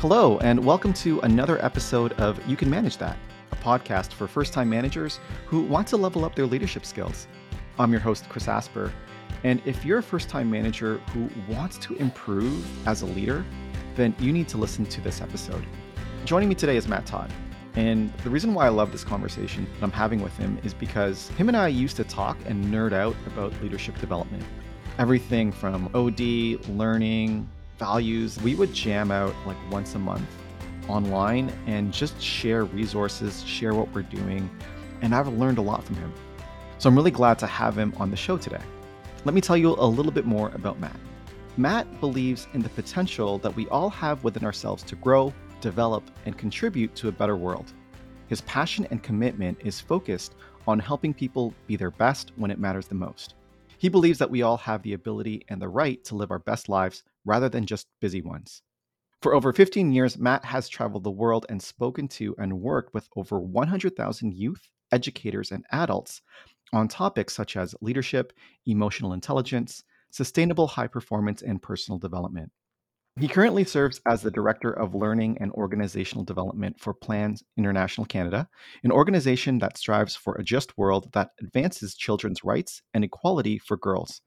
Hello, and welcome to another episode of You Can Manage That, a podcast for first time managers who want to level up their leadership skills. I'm your host, Chris Asper. And if you're a first time manager who wants to improve as a leader, then you need to listen to this episode. Joining me today is Matt Tod. And the reason why I love this conversation that I'm having with him is because him and I used to talk and nerd out about leadership development. Everything from OD, learning, values. We would jam out like once a month online and just share resources, share what we're doing. And I've learned a lot from him. So I'm really glad to have him on the show today. Let me tell you a little bit more about Matt. Matt believes in the potential that we all have within ourselves to grow, develop, and contribute to a better world. His passion and commitment is focused on helping people be their best when it matters the most. He believes that we all have the ability and the right to live our best lives rather than just busy ones. For over 15 years, Matt has traveled the world and spoken to and worked with over 100,000 youth, educators, and adults on topics such as leadership, emotional intelligence, sustainable high performance, and personal development. He currently serves as the Director of Learning and Organizational Development for Plans International Canada, an organization that strives for a just world that advances children's rights and equality for girls,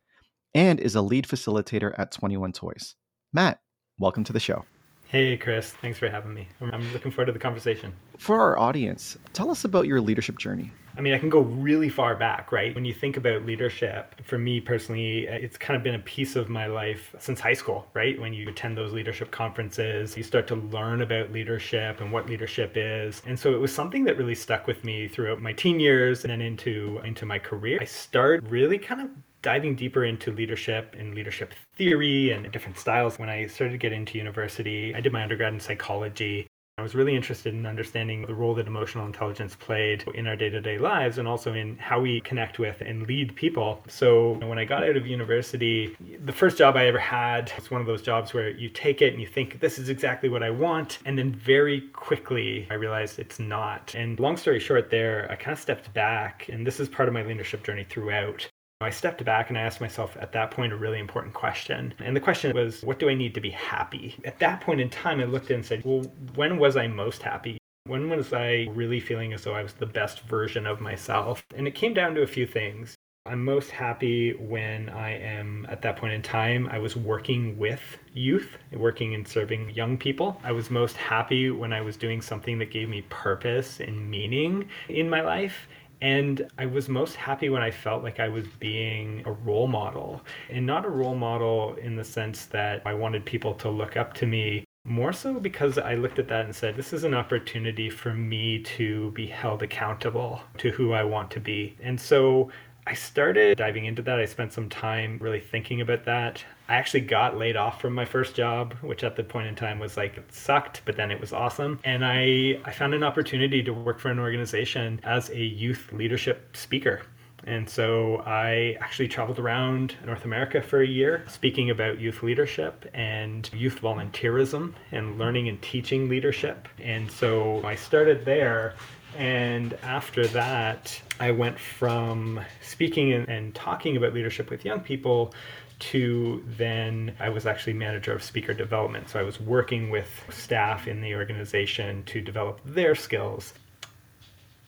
and is a lead facilitator at 21 Toys. Matt, welcome to the show. Hey, Chris. Thanks for having me. I'm looking forward to the conversation. For our audience, tell us about your leadership journey. I mean, I can go really far back, right? When you think about leadership, for me personally, uh, it's kind of been a piece of my life since high school, right? When you attend those leadership conferences, you start to learn about leadership and what leadership is. And so it was something that really stuck with me throughout my teen years and then into into my career. I started really kind of diving deeper into leadership and leadership theory and different styles. When I started to get into university, I did my undergrad in psychology. I was really interested in understanding the role that emotional intelligence played in our day to day lives and also in how we connect with and lead people. So, when I got out of university, the first job I ever had was one of those jobs where you take it and you think, this is exactly what I want. And then very quickly, I realized it's not. And long story short, there, I kind of stepped back. And this is part of my leadership journey throughout. I stepped back and I asked myself at that point a really important question. And the question was, what do I need to be happy? At that point in time, I looked and said, well, when was I most happy? When was I really feeling as though I was the best version of myself? And it came down to a few things. I'm most happy when I am at that point in time, I was working with youth, working and serving young people. I was most happy when I was doing something that gave me purpose and meaning in my life. And I was most happy when I felt like I was being a role model, and not a role model in the sense that I wanted people to look up to me. More so because I looked at that and said, this is an opportunity for me to be held accountable to who I want to be. And so I started diving into that. I spent some time really thinking about that. I actually got laid off from my first job, which at the point in time was like it sucked, but then it was awesome. And I, I found an opportunity to work for an organization as a youth leadership speaker. And so I actually traveled around North America for a year speaking about youth leadership and youth volunteerism and learning and teaching leadership. And so I started there and after that, I went from speaking and, and, talking about leadership with young people to then I was actually manager of speaker development. So I was working with staff in the organization to develop their skills.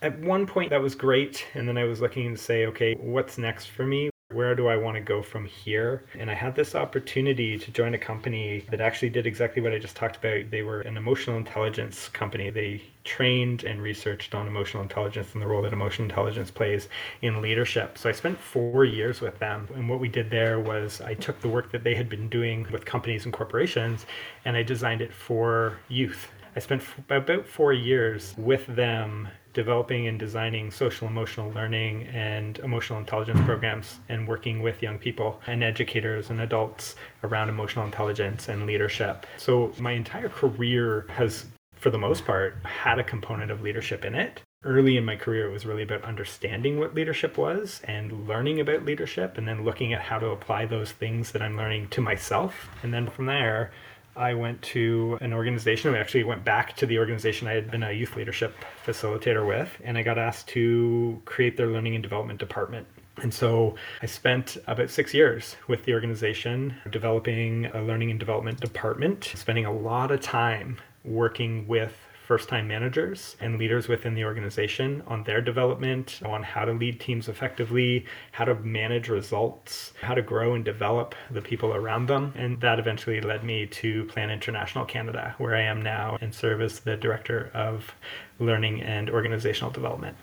At one point, that was great. And then I was looking to say, okay, what's next for me? Where do I want to go from here? And I had this opportunity to join a company that actually did exactly what I just talked about. They were an emotional intelligence company. They trained and researched on emotional intelligence and the role that emotional intelligence plays in leadership. So I spent four years with them. And what we did there was I took the work that they had been doing with companies and corporations and I designed it for youth. I spent about four years with them developing and designing social emotional learning and emotional intelligence programs and working with young people and educators and adults around emotional intelligence and leadership. So my entire career has for the most part had a component of leadership in it. Early in my career, it was really about understanding what leadership was and learning about leadership, and then looking at how to apply those things that I'm learning to myself. And then from there, I went to an organization. I actually went back to the organization I had been a youth leadership facilitator with, and I got asked to create their learning and development department. And so I spent about six years with the organization developing a learning and development department, spending a lot of time working with first time managers and leaders within the organization on their development, on how to lead teams effectively, how to manage results, how to grow and develop the people around them. And that eventually led me to Plan International Canada, where I am now and serve as the director of learning and organizational development.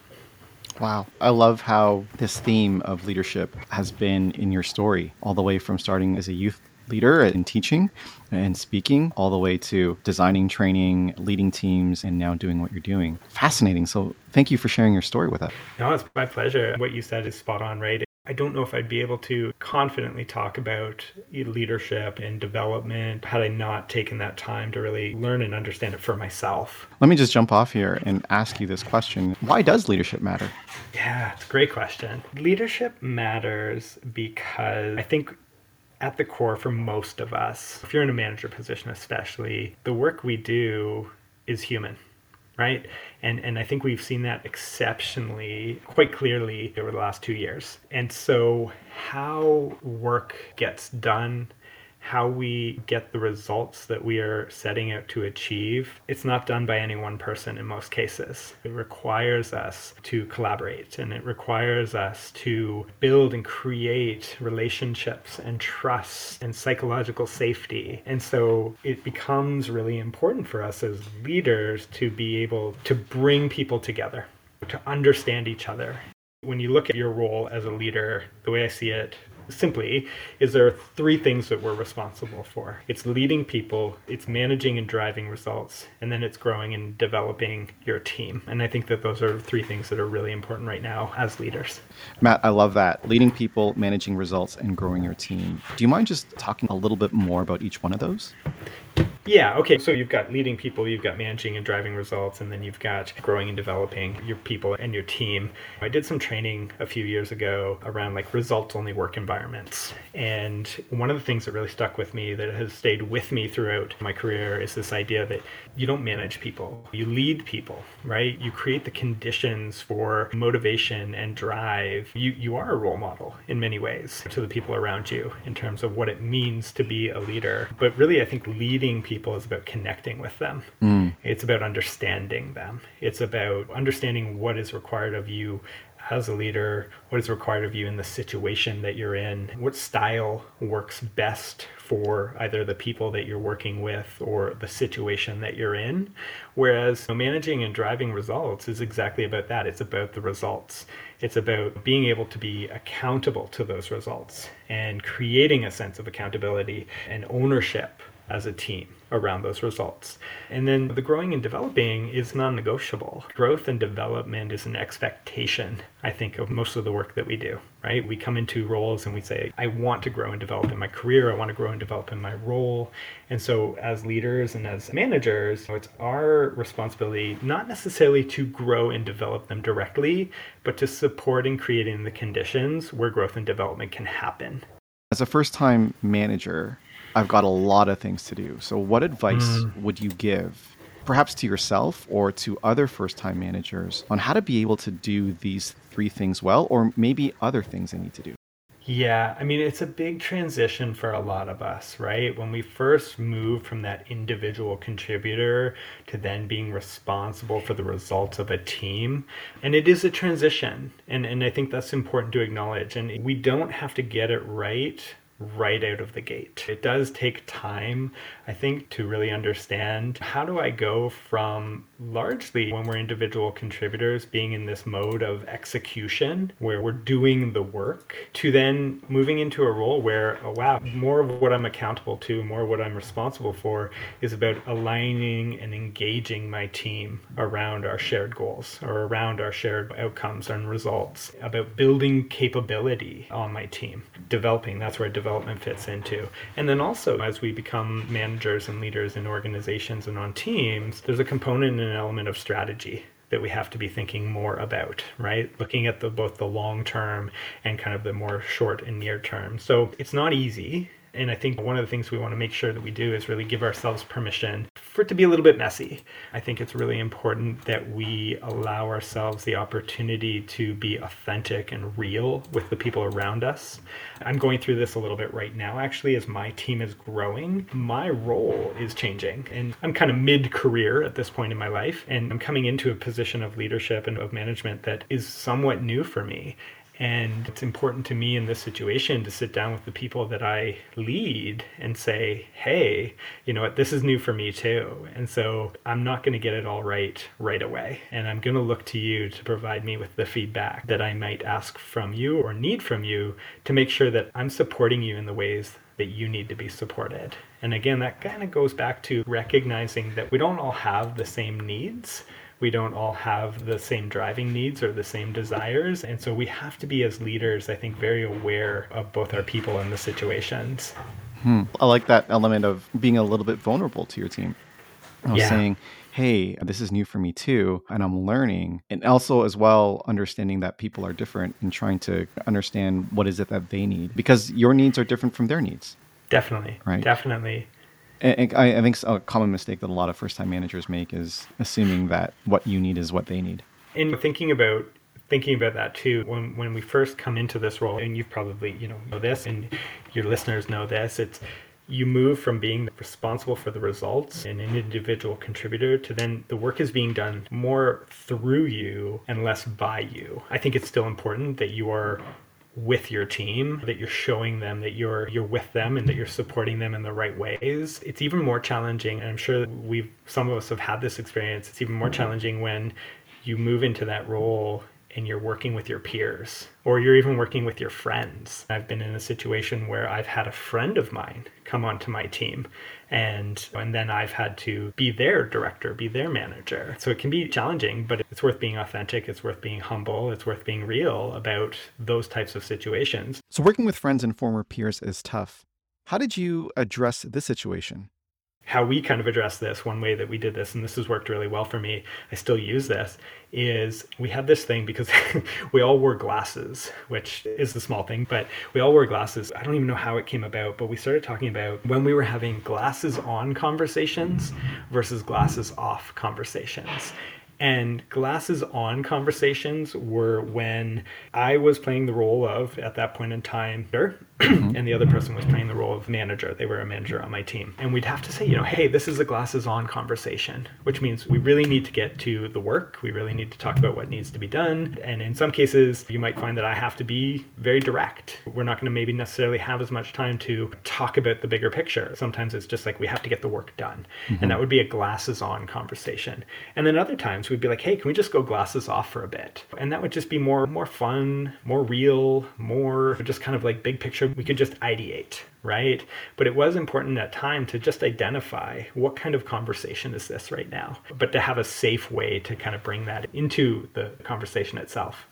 Wow. I love how this theme of leadership has been in your story, all the way from starting as a youth leader in teaching and speaking, all the way to designing training, leading teams, and now doing what you're doing. Fascinating. So, thank you for sharing your story with us. No, it's my pleasure. What you said is spot on, right? I don't know if I'd be able to confidently talk about leadership and development had I not taken that time to really learn and understand it for myself. Let me just jump off here and ask you this question Why does leadership matter? Yeah, it's a great question. Leadership matters because I think at the core for most of us, if you're in a manager position especially, the work we do is human, right? And and I think we've seen that exceptionally quite clearly over the last 2 years. And so how work gets done how we get the results that we are setting out to achieve, it's not done by any one person in most cases. It requires us to collaborate and it requires us to build and create relationships and trust and psychological safety. And so it becomes really important for us as leaders to be able to bring people together, to understand each other. When you look at your role as a leader, the way I see it, simply is there are three things that we're responsible for? It's leading people it's managing and driving results and then it's growing and developing your team. And i think that those are three things that are really important right now as leaders. Matt i love that. Leading people managing results and growing your team. Do you mind just talking a little bit more about each one of those yeah, okay. So you've got leading people, you've got managing and driving results, and then you've got growing and developing your people and your team. I did some training a few years ago around like results only work environments. And one of the things that really stuck with me that has stayed with me throughout my career is this idea that you don't manage people, you lead people, right? You create the conditions for motivation and drive. You, you are a role model in many ways to the people around you in terms of what it means to be a leader. But really, I think leading people people is about connecting with them. Mm. It's about understanding them. It's about understanding what is required of you as a leader, what is required of you in the situation that you're in, what style works best for either the people that you're working with or the situation that you're in. Whereas you know, managing and driving results is exactly about that. It's about the results. It's about being able to be accountable to those results and creating a sense of accountability and ownership as a team around those results. And then the growing and developing is non negotiable. Growth and development is an expectation, I think, of most of the work that we do, right? We come into roles and we say, I want to grow and develop in my career, I want to grow and develop in my role. And so, as leaders and as managers, it's our responsibility not necessarily to grow and develop them directly, but to support and creating the conditions where growth and development can happen. As a first time manager, I've got a lot of things to do. So, what advice mm. would you give, perhaps to yourself or to other first time managers, on how to be able to do these three things well, or maybe other things they need to do? Yeah, I mean, it's a big transition for a lot of us, right? When we first move from that individual contributor to then being responsible for the results of a team. And it is a transition. And, and I think that's important to acknowledge. And we don't have to get it right right out of the gate. It does take time, I think, to really understand how do I go from largely when we're individual contributors being in this mode of execution where we're doing the work to then moving into a role where, oh wow, more of what I'm accountable to, more of what I'm responsible for is about aligning and engaging my team around our shared goals or around our shared outcomes and results, about building capability on my team, developing. That's where development fits into. And then also, as we become managers and leaders in organizations and on teams, there's a component and an element of strategy that we have to be thinking more about, right? Looking at the both the long term and kind of the more short and near term. So it's not easy And I think one of the things we want to make sure that we do is really give ourselves permission for it to be a little bit messy. I think it's really important that we allow ourselves the opportunity to be authentic and real with the people around us. I'm going through this a little bit right now, actually, as my team is growing. My role is changing, and I'm kind of mid career at this point in my life, and I'm coming into a position of leadership and of management that is somewhat new for me. And it's important to me in this situation to sit down with the people that I lead and say, hey, you know what, this is new for me too. And so I'm not going to get it all right right away. And I'm going to look to you to provide me with the feedback that I might ask from you or need from you to make sure that I'm supporting you in the ways that you need to be supported. And again, that kind of goes back to recognizing that we don't all have the same needs we don't all have the same driving needs or the same desires. And so we have to be, as leaders, I think, very aware of both our people and the situations. Hmm. I like that element of being a little bit vulnerable to your team. Yeah. Saying, hey, this is new for me too, and I'm learning. And also, as well, understanding that people are different and trying to understand what is it that they need because your needs are different from their needs. Definitely. Right. Definitely. I, I think a common mistake that a lot of first time managers make is assuming that what you need is what they need. And thinking about thinking about that too when when we first come into this role and you've probably you know know this and your listeners know this it's you move from being responsible for the results and an individual contributor to then the work is being done more through you and less by you. I think it's still important that you are with your team that you're showing them that you're you're with them and that you're supporting them in the right ways. It's even more challenging and i'm sure we've some of us have had this experience it's even more challenging when you move into that role and you're working with your peers or you're even working with your friends. I've been in a situation where I've had a friend of mine come onto my team and and then I've had to be their director, be their manager. So it can be challenging, but it's worth being authentic, it's worth being humble, it's worth being real about those types of situations. So working with friends and former peers is tough. How did you address this situation? How we kind of address this one way that we did this and this has worked really well for me i still use this is we had this thing because we all wore glasses which is the small thing but we all wore glasses. I don't even know how it came about but we started talking about when we were having glasses on conversations versus glasses off conversations and glasses on conversations were when I was playing the role of, at that point in time, and the other person was playing the role of manager. They were a manager on my team. And we'd have to say, you know, hey, this is a glasses on conversation, which means we really need to get to the work. We really need to talk about what needs to be done. And in some cases, you might find that I have to be very direct. We're not going to maybe necessarily have as much time to talk about the bigger picture. Sometimes it's just like we have to get the work done. Mm-hmm. And that would be a glasses on conversation. And then other times we'd be like, hey, can we just go glasses off for a bit? And that would just be more more fun, more real, more just kind of like big picture we could just ideate, right? But it was important at time to just identify what kind of conversation is this right now, but to have a safe way to kind of bring that into the conversation itself.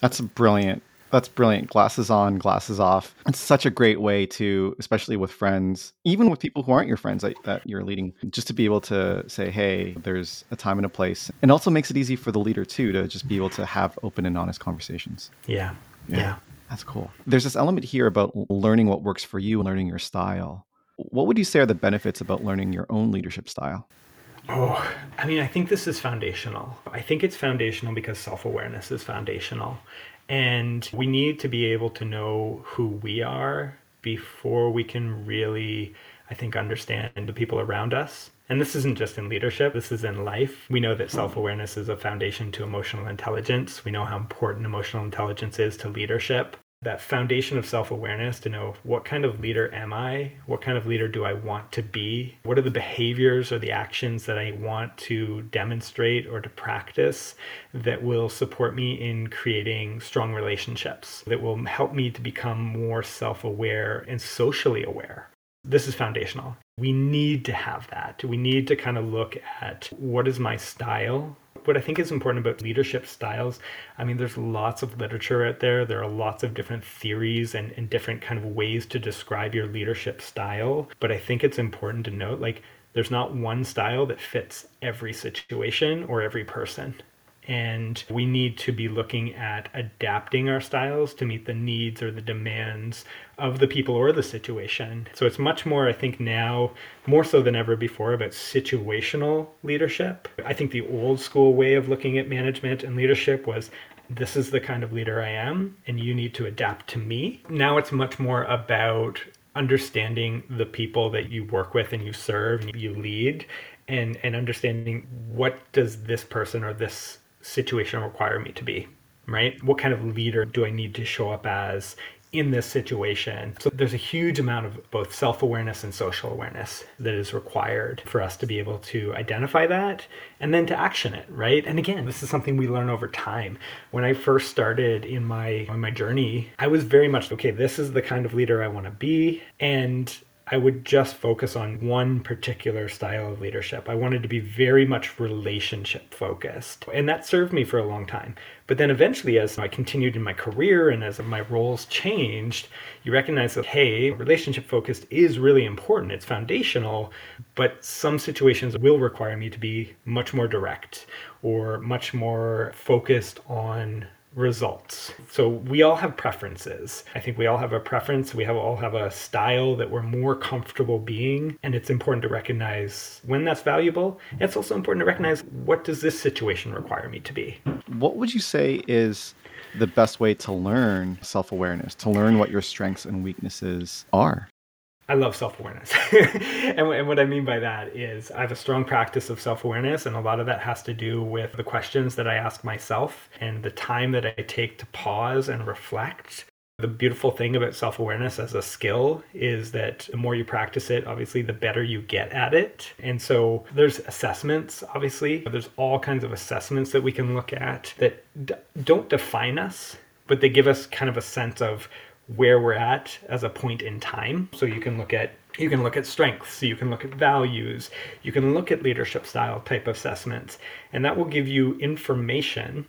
That's brilliant. That's brilliant. Glasses on, glasses off. It's such a great way to, especially with friends, even with people who aren't your friends that, that you're leading, just to be able to say, hey, there's a time and a place. And also makes it easy for the leader, too, to just be able to have open and honest conversations. Yeah. Yeah. yeah. That's cool. There's this element here about learning what works for you and learning your style. What would you say are the benefits about learning your own leadership style? Oh, I mean, I think this is foundational. I think it's foundational because self awareness is foundational. And we need to be able to know who we are before we can really, I think, understand the people around us. And this isn't just in leadership, this is in life. We know that self awareness is a foundation to emotional intelligence. We know how important emotional intelligence is to leadership that foundation of self awareness to know what kind of leader am I? What kind of leader do I want to be? What are the behaviors or the actions that I want to demonstrate or to practice that will support me in creating strong relationships, that will help me to become more self aware and socially aware? This is foundational. We need to have that. We need to kind of look at what is my style? What I think is important about leadership styles, I mean, there's lots of literature out there. There are lots of different theories and, and different kind of ways to describe your leadership style. But I think it's important to note like, there's not one style that fits every situation or every person. And we need to be looking at adapting our styles to meet the needs or the demands of the people or the situation. So it's much more, I think, now, more so than ever before, about situational leadership. I think the old school way of looking at management and leadership was this is the kind of leader I am, and you need to adapt to me. Now it's much more about understanding the people that you work with and you serve and you lead and and understanding what does this person or this situation require me to be right what kind of leader do i need to show up as in this situation. So there's a huge amount of both self awareness and social awareness that is required for us to be able to identify that and then to action it, right? And again, this is something we learn over time. When I first started in my on my journey, I was very much okay, this is the kind of leader I want to be and I would just focus on one particular style of leadership. I wanted to be very much relationship focused. And that served me for a long time. But then eventually, as I continued in my career and as my roles changed, you recognize that, hey, relationship focused is really important. It's foundational, but some situations will require me to be much more direct or much more focused on results. So we all have preferences. I think we all have a preference. We have all have a style that we're more comfortable being, and it's important to recognize when that's valuable. It's also important to recognize what does this situation require me to be. What would you say is the best way to learn self-awareness, to learn what your strengths and weaknesses are? I love self awareness. and, and, what I mean by that is I have a strong practice of self awareness, and a lot of that has to do with the questions that I ask myself and the time that I take to pause and reflect. The beautiful thing about self awareness as a skill is that the more you practice it, obviously, the better you get at it. And so there's assessments, obviously. There's all kinds of assessments that we can look at that d- don't define us, but they give us kind of a sense of where we're at as a point in time. So you can look at you can look at strengths, you can look at values, you can look at leadership style type assessments, and that will give you information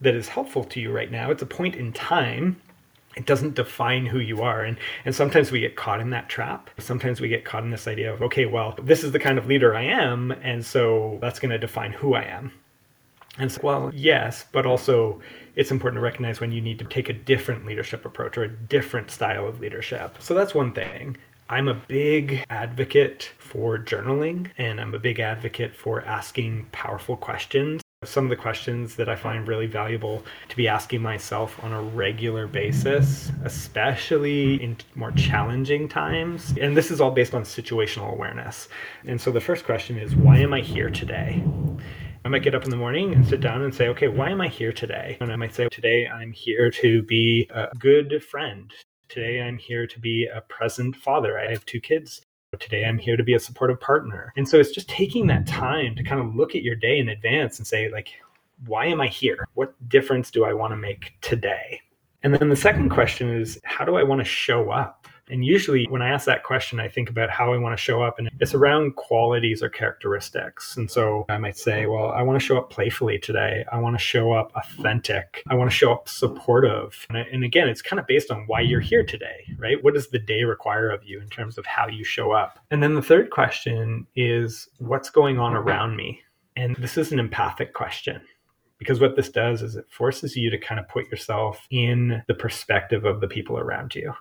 that is helpful to you right now. It's a point in time. It doesn't define who you are. And, and sometimes we get caught in that trap. Sometimes we get caught in this idea of, okay, well, this is the kind of leader I am. And so that's going to define who I am. And so, well, yes, but also it's important to recognize when you need to take a different leadership approach or a different style of leadership. So that's one thing. I'm a big advocate for journaling and I'm a big advocate for asking powerful questions. Some of the questions that I find really valuable to be asking myself on a regular basis, especially in more challenging times. And this is all based on situational awareness. And so the first question is why am I here today? I might get up in the morning and sit down and say, okay, why am I here today? And I might say, today I'm here to be a good friend. Today I'm here to be a present father. I have two kids. Today I'm here to be a supportive partner. And so it's just taking that time to kind of look at your day in advance and say, like, why am I here? What difference do I want to make today? And then the second question is, how do I want to show up? And usually, when I ask that question, I think about how I want to show up, and it's around qualities or characteristics. And so I might say, well, I want to show up playfully today. I want to show up authentic. I want to show up supportive. And, and again, it's kind of based on why you're here today, right? What does the day require of you in terms of how you show up? And then the third question is, what's going on around me? And this is an empathic question because what this does is it forces you to kind of put yourself in the perspective of the people around you.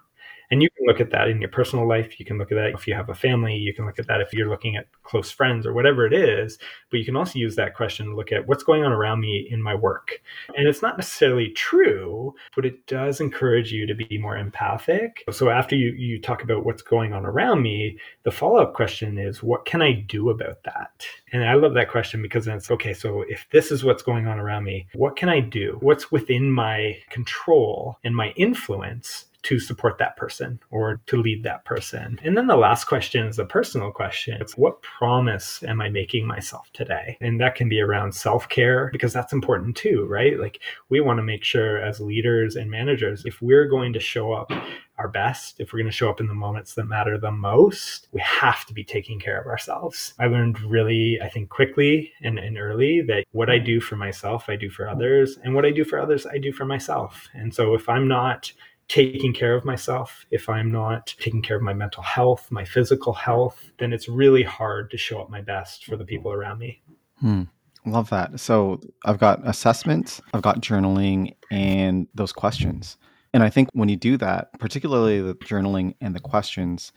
And you can look at that in your personal life. You can look at that if you have a family. You can look at that if you're looking at close friends or whatever it is. But you can also use that question to look at what's going on around me in my work. And it's not necessarily true, but it does encourage you to be more empathic. So after you, you talk about what's going on around me, the follow up question is, what can I do about that? And I love that question because then it's okay, so if this is what's going on around me, what can I do? What's within my control and my influence to support that person or to lead that person. And then the last question is a personal question. It's what promise am I making myself today? And that can be around self care because that's important too, right? Like we want to make sure as leaders and managers, if we're going to show up our best, if we're going to show up in the moments that matter the most, we have to be taking care of ourselves. I learned really, I think, quickly and, and early that what I do for myself, I do for others. And what I do for others, I do for myself. And so if I'm not taking care of myself, if I'm not taking care of my mental health, my physical health, then it's really hard to show up my best for the people around me. Hmm. Love that. So I've got assessments, I've got journaling, and those questions. And I think when you do that, particularly the journaling and the questions,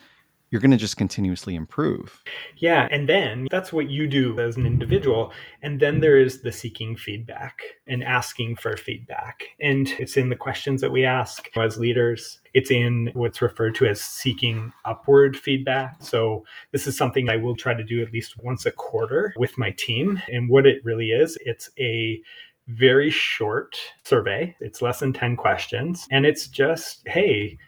you're going to just continuously improve. Yeah. And then that's what you do as an individual. And then mm-hmm. there is the seeking feedback and asking for feedback. And it's in the questions that we ask as leaders. It's in what's referred to as seeking upward feedback. So, this is something I will try to do at least once a quarter with my team. And what it really is, it's a very short survey. It's less than 10 questions. And it's just, hey,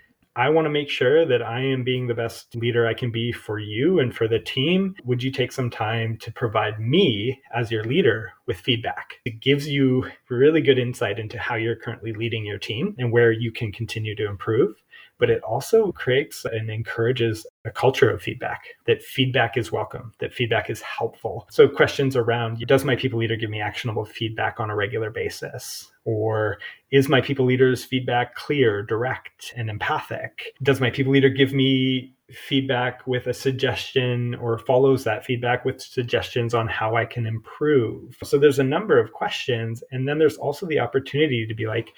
I want to make sure that I am being the best leader I can be for you and for the team. Would you take some time to provide me as your leader with feedback? It gives you really good insight into how you're currently leading your team and where you can continue to improve but it also creates and encourages a culture of feedback that feedback is welcome, that feedback is helpful. So, questions around Does my people leader give me actionable feedback on a regular basis? Or is my people leader's feedback clear, direct, and empathic? Does my people leader give me feedback with a suggestion or follows that feedback with suggestions on how I can improve? So, there's a number of questions. And then there's also the opportunity to be like,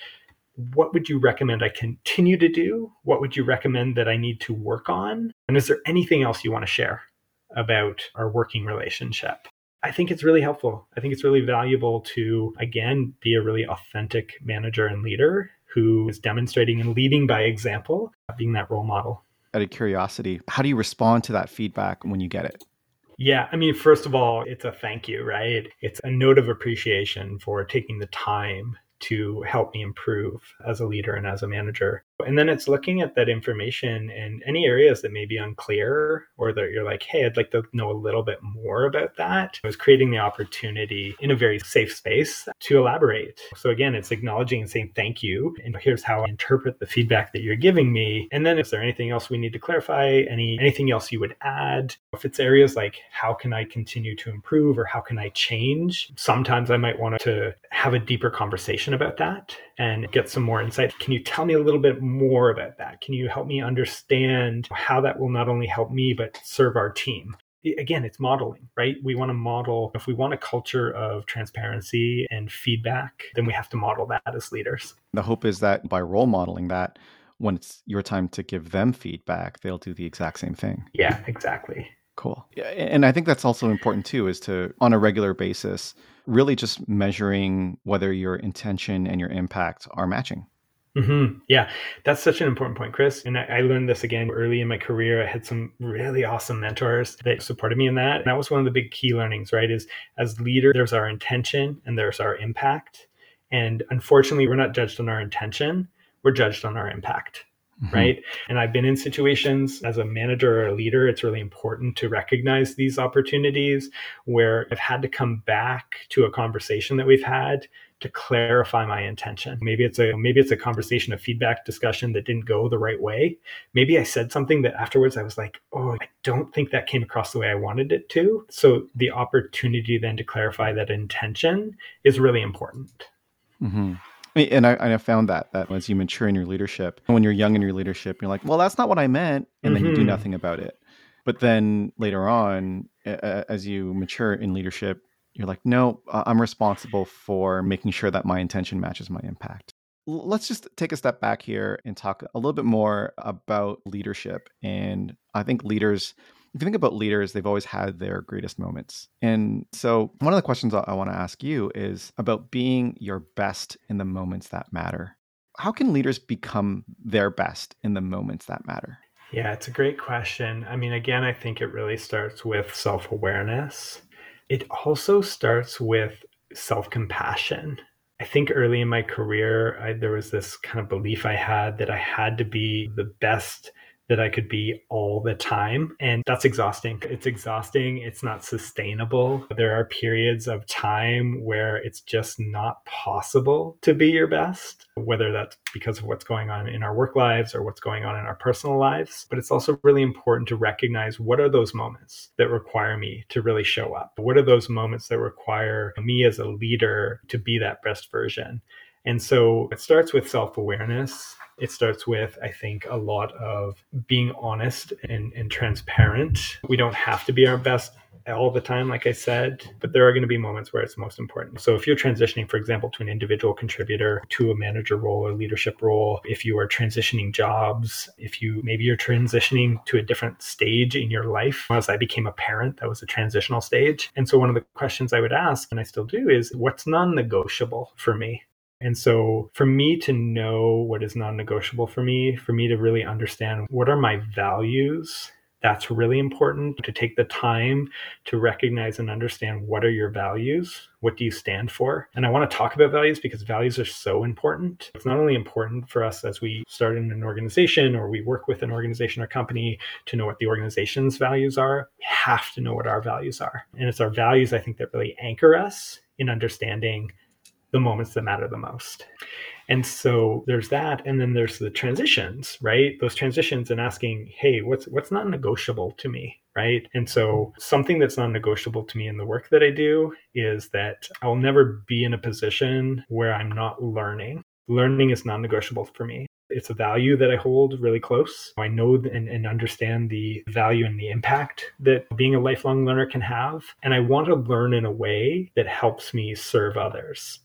what would you recommend I continue to do? What would you recommend that I need to work on? And is there anything else you want to share about our working relationship? I think it's really helpful. I think it's really valuable to, again, be a really authentic manager and leader who is demonstrating and leading by example, being that role model. Out of curiosity, how do you respond to that feedback when you get it? Yeah, I mean, first of all, it's a thank you, right? It's a note of appreciation for taking the time to help me improve as a leader and as a manager. And then it's looking at that information and any areas that may be unclear or that you're like, hey, I'd like to know a little bit more about that. I was creating the opportunity in a very safe space to elaborate. So again, it's acknowledging and saying thank you. And here's how I interpret the feedback that you're giving me. And then is there anything else we need to clarify? Any anything else you would add? If it's areas like how can I continue to improve or how can I change? Sometimes I might want to have a deeper conversation about that and get some more insight. Can you tell me a little bit more about that? Can you help me understand how that will not only help me, but serve our team? Again, it's modeling, right? We want to model, if we want a culture of transparency and feedback, then we have to model that as leaders. The hope is that by role modeling that, when it's your time to give them feedback, they'll do the exact same thing. Yeah, exactly. Cool. And I think that's also important too, is to, on a regular basis, really just measuring whether your intention and your impact are matching. Mm-hmm. Yeah, that's such an important point, Chris. And I, I, learned this again early in my career. I had some really awesome mentors that supported me in that. And that was one of the big key learnings, right? Is as leader, there's our intention and there's our impact. And unfortunately, we're not judged on our intention, we're judged on our impact mm-hmm. right? And I've been in situations as a manager or a leader, it's really important to recognize these opportunities where I've had to come back to a conversation that we've had to clarify my intention. Maybe it's a maybe it's a conversation, a feedback discussion that didn't go the right way. Maybe I said something that afterwards I was like, "Oh, I don't think that came across the way I wanted it to." So the opportunity then to clarify that intention is really important. Mm-hmm. And I, I found that that as you mature in your leadership, when you're young in your leadership, you're like, well, that's not what I meant, and mm-hmm. then you do mm-hmm. nothing about it. But then later on, as you mature in leadership, you're like, no, I'm responsible for making sure that my intention matches my impact. Let's just take a step back here and talk a little bit more about leadership. And I think leaders if you think about leaders, they've always had their greatest moments. And so, one of the questions I want to ask you is about being your best in the moments that matter. How can leaders become their best in the moments that matter? Yeah, it's a great question. I mean, again, I think it really starts with self awareness. It also starts with self compassion. I think early in my career, I, there was this kind of belief I had that I had to be the best that I could be all the time. And that's exhausting. It's exhausting. It's not sustainable. There are periods of time where it's just not possible to be your best, whether that's because of what's going on in our work lives or what's going on in our personal lives. But it's also really important to recognize what are those moments that require me to really show up? What are those moments that require me as a leader to be that best version? And so it starts with self awareness it starts with, I think, a lot of being honest and, and transparent. We don't have to be our best all the time, like I said, but there are going to be moments where it's most important. So if you're transitioning, for example, to an individual contributor, to a manager role or leadership role, if you are transitioning jobs, if you maybe you're transitioning to a different stage in your life. As I became a parent, that was a transitional stage. And so one of the questions I would ask, and I still do, is what's non negotiable for me? And so, for me to know what is non negotiable for me, for me to really understand what are my values that's really important. To take the time to recognize and understand what are your values what do you stand for? And i want to talk about values because values are so important. It's not only important for us as we start in an organization or we work with an organization or company to know what the organization's values are we have to know what our values are. And it's our values i think that really anchor us in understanding the moments that matter the most and so there's that and then there's the transitions right those transitions and asking hey what's what's not negotiable to me right and so something that's not negotiable to me in the work that i do is that i'll never be in a position where i'm not learning learning is non-negotiable for me it's a value that I hold really close. I know and, and, understand the value and the impact that being a lifelong learner can have. And I want to learn in a way that helps me serve others.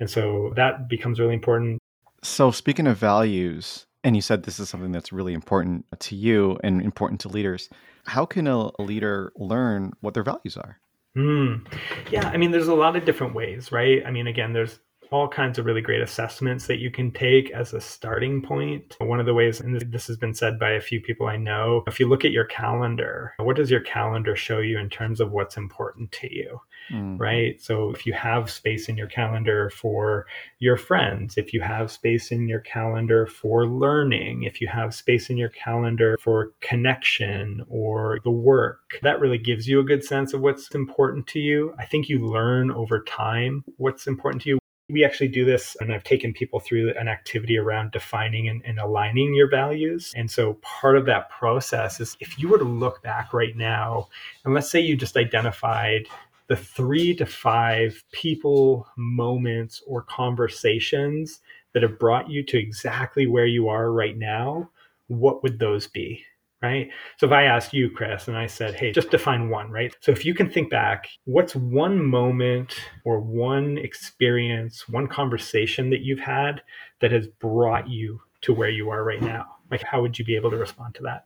And so that becomes really important. So, speaking of values, and you said this is something that's really important to you and important to leaders, how can a, leader learn what their values are? Mm. Yeah, I mean, there's a lot of different ways, right? I mean, again, there's all kinds of really great assessments that you can take as a starting point. One of the ways, and this has been said by a few people I know, if you look at your calendar, what does your calendar show you in terms of what's important to you? Mm. Right. So if you have space in your calendar for your friends, if you have space in your calendar for learning, if you have space in your calendar for connection or the work, that really gives you a good sense of what's important to you. I think you learn over time what's important to you we actually do this and i've taken people through an activity around defining and, and, aligning your values. And so part of that process is if you were to look back right now and let's say you just identified the three to five people moments or conversations that have brought you to exactly where you are right now what would those be right? So if I asked you, Chris, and I said, hey, just define one, right? So if you can think back, what's one moment or one experience, one conversation that you've had that has brought you to where you are right now? Like, how would you be able to respond to that?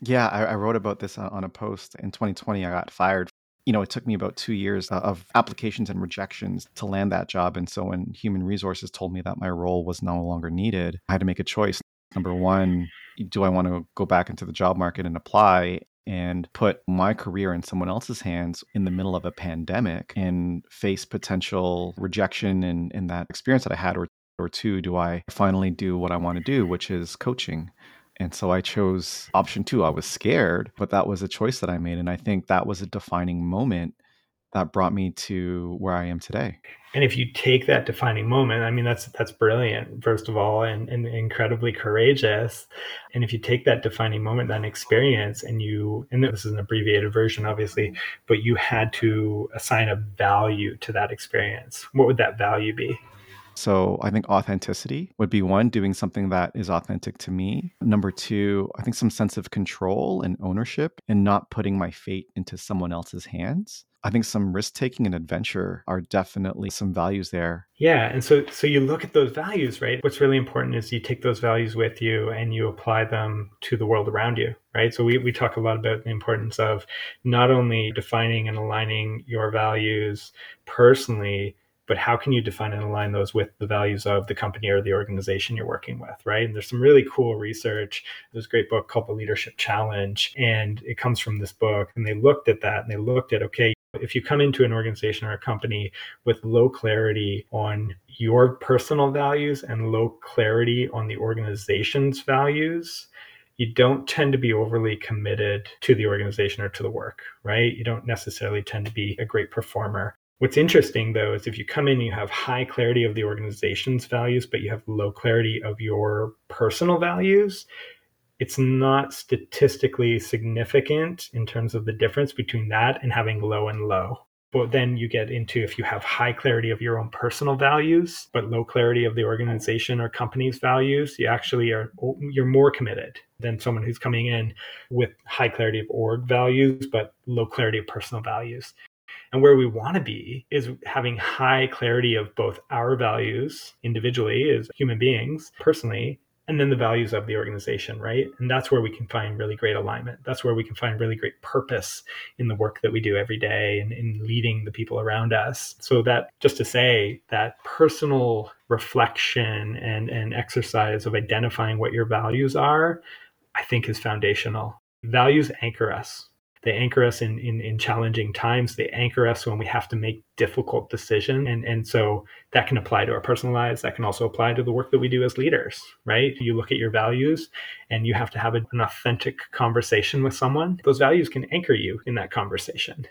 Yeah, I, I wrote about this uh, on a post in 2020. I got fired. You know, it took me about two years uh, of applications and rejections to land that job. And so when human resources told me that my role was no longer needed, I had to make a choice. Number one, do I want to go back into the job market and apply and put my career in someone else's hands in the middle of a pandemic and face potential rejection in, in that experience that I had? Or, or two, do I finally do what I want to do, which is coaching? And so I chose option two. I was scared, but that was a choice that I made. And I think that was a defining moment that brought me to where I am today. And if you take that defining moment, I mean that's that's brilliant, first of all, and, and incredibly courageous. And if you take that defining moment, that experience, and you and this is an abbreviated version, obviously, but you had to assign a value to that experience, what would that value be? So I think authenticity would be one, doing something that is authentic to me. Number two, I think some sense of control and ownership and not putting my fate into someone else's hands. I think some risk taking and adventure are definitely some values there. Yeah, and so so you look at those values, right? What's really important is you take those values with you and you apply them to the world around you, right? So we we talk a lot about the importance of not only defining and aligning your values personally, but how can you define and align those with the values of the company or the organization you're working with, right? And there's some really cool research. There's a great book called The Leadership Challenge, and it comes from this book. And they looked at that and they looked at, okay, if you come into an organization or a company with low clarity on your personal values and low clarity on the organization's values, you don't tend to be overly committed to the organization or to the work, right? You don't necessarily tend to be a great performer. What's interesting though is if you come in and you have high clarity of the organization's values, but you have low clarity of your personal values, it's not statistically significant in terms of the difference between that and having low and low. But then you get into if you have high clarity of your own personal values, but low clarity of the organization or company's values, you actually are you're more committed than someone who's coming in with high clarity of org values, but low clarity of personal values. And where we want to be is having high clarity of both our values individually as human beings, personally, and then the values of the organization, right? And that's where we can find really great alignment. That's where we can find really great purpose in the work that we do every day and in leading the people around us. So that just to say that personal reflection and, and exercise of identifying what your values are, I think is foundational. Values anchor us they anchor us in, in, in challenging times. They anchor us when we have to make difficult decisions. And, and so that can apply to our personal lives. That can also apply to the work that we do as leaders, right? You look at your values and you have to have an authentic conversation with someone. Those values can anchor you in that conversation.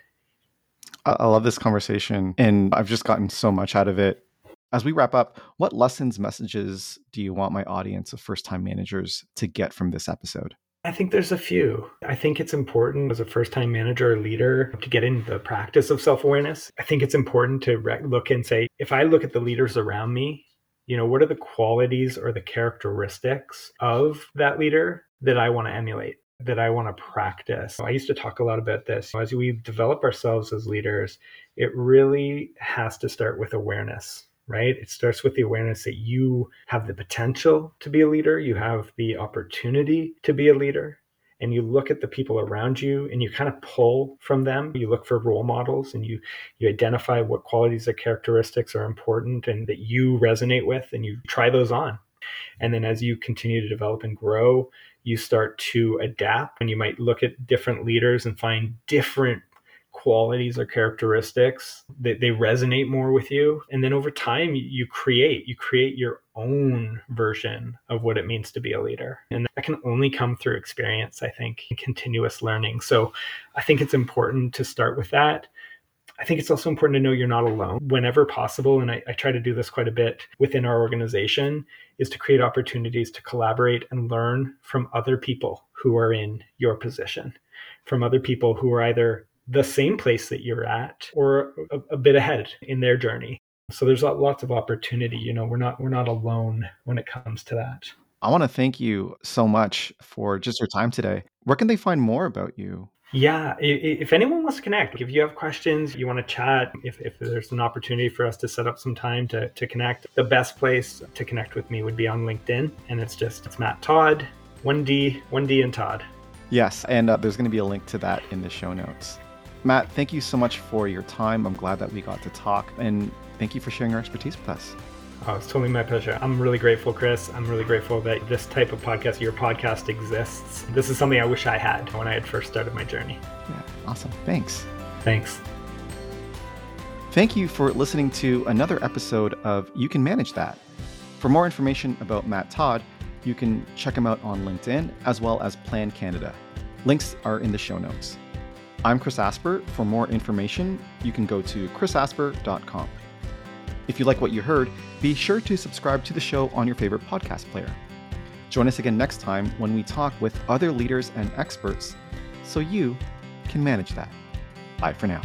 I love this conversation and I've just gotten so much out of it. As we wrap up, what lessons, messages do you want my audience of first time managers to get from this episode? I think there's a few. I think it's important as a first time manager or leader to get into the practice of self awareness. I think it's important to re- look and say, if I look at the leaders around me, you know, what are the qualities or the characteristics of that leader that I want to emulate? That I want to practice. I used to talk a lot about this. As we develop ourselves as leaders, it really has to start with awareness right? It starts with the awareness that you have the potential to be a leader, you have the opportunity to be a leader, and you look at the people around you and you kind of pull from them. You look for role models and you you identify what qualities or characteristics are important and that you resonate with and you try those on. And then as you continue to develop and grow, you start to adapt and you might look at different leaders and find different qualities or characteristics that they resonate more with you. And then over time you create you create your own version of what it means to be a leader. And that can only come through experience i think continuous learning. So i think it's important to start with that. I think it's also important to know you're not alone. Whenever possible. And I, I, try to do this quite a bit within our organization is to create opportunities to collaborate and learn from other people who are in your position, from other people who are either the same place that you're at or a, a bit ahead in their journey. So there's lots of opportunity. You know, we're not we're not alone when it comes to that. I want to thank you so much for just your time today. Where can they find more about you? Yeah, if anyone wants to connect, if you have questions, you want to chat, if, if there's an opportunity for us to set up some time to, to connect, the best place to connect with me would be on LinkedIn. And it's just, it's Matt Tod, 1D, 1D and Tod. Yes, and uh, there's going to be a link to that in the show notes. Matt, thank you so much for your time. I'm glad that we got to talk, and thank you for sharing your expertise with us. Oh, it's totally my pleasure. I'm really grateful, Chris. I'm really grateful that this type of podcast, your podcast, exists. This is something I wish I had when I had first started my journey. Yeah, awesome. Thanks. Thanks. Thank you for listening to another episode of You Can Manage That. For more information about Matt Tod, you can check him out on LinkedIn as well as Plan Canada. Links are in the show notes. I'm Chris Asper. For more information, you can go to chrisasper.com. If you like what you heard, be sure to subscribe to the show on your favorite podcast player. Join us again next time when we talk with other leaders and experts so you can manage that. Bye for now.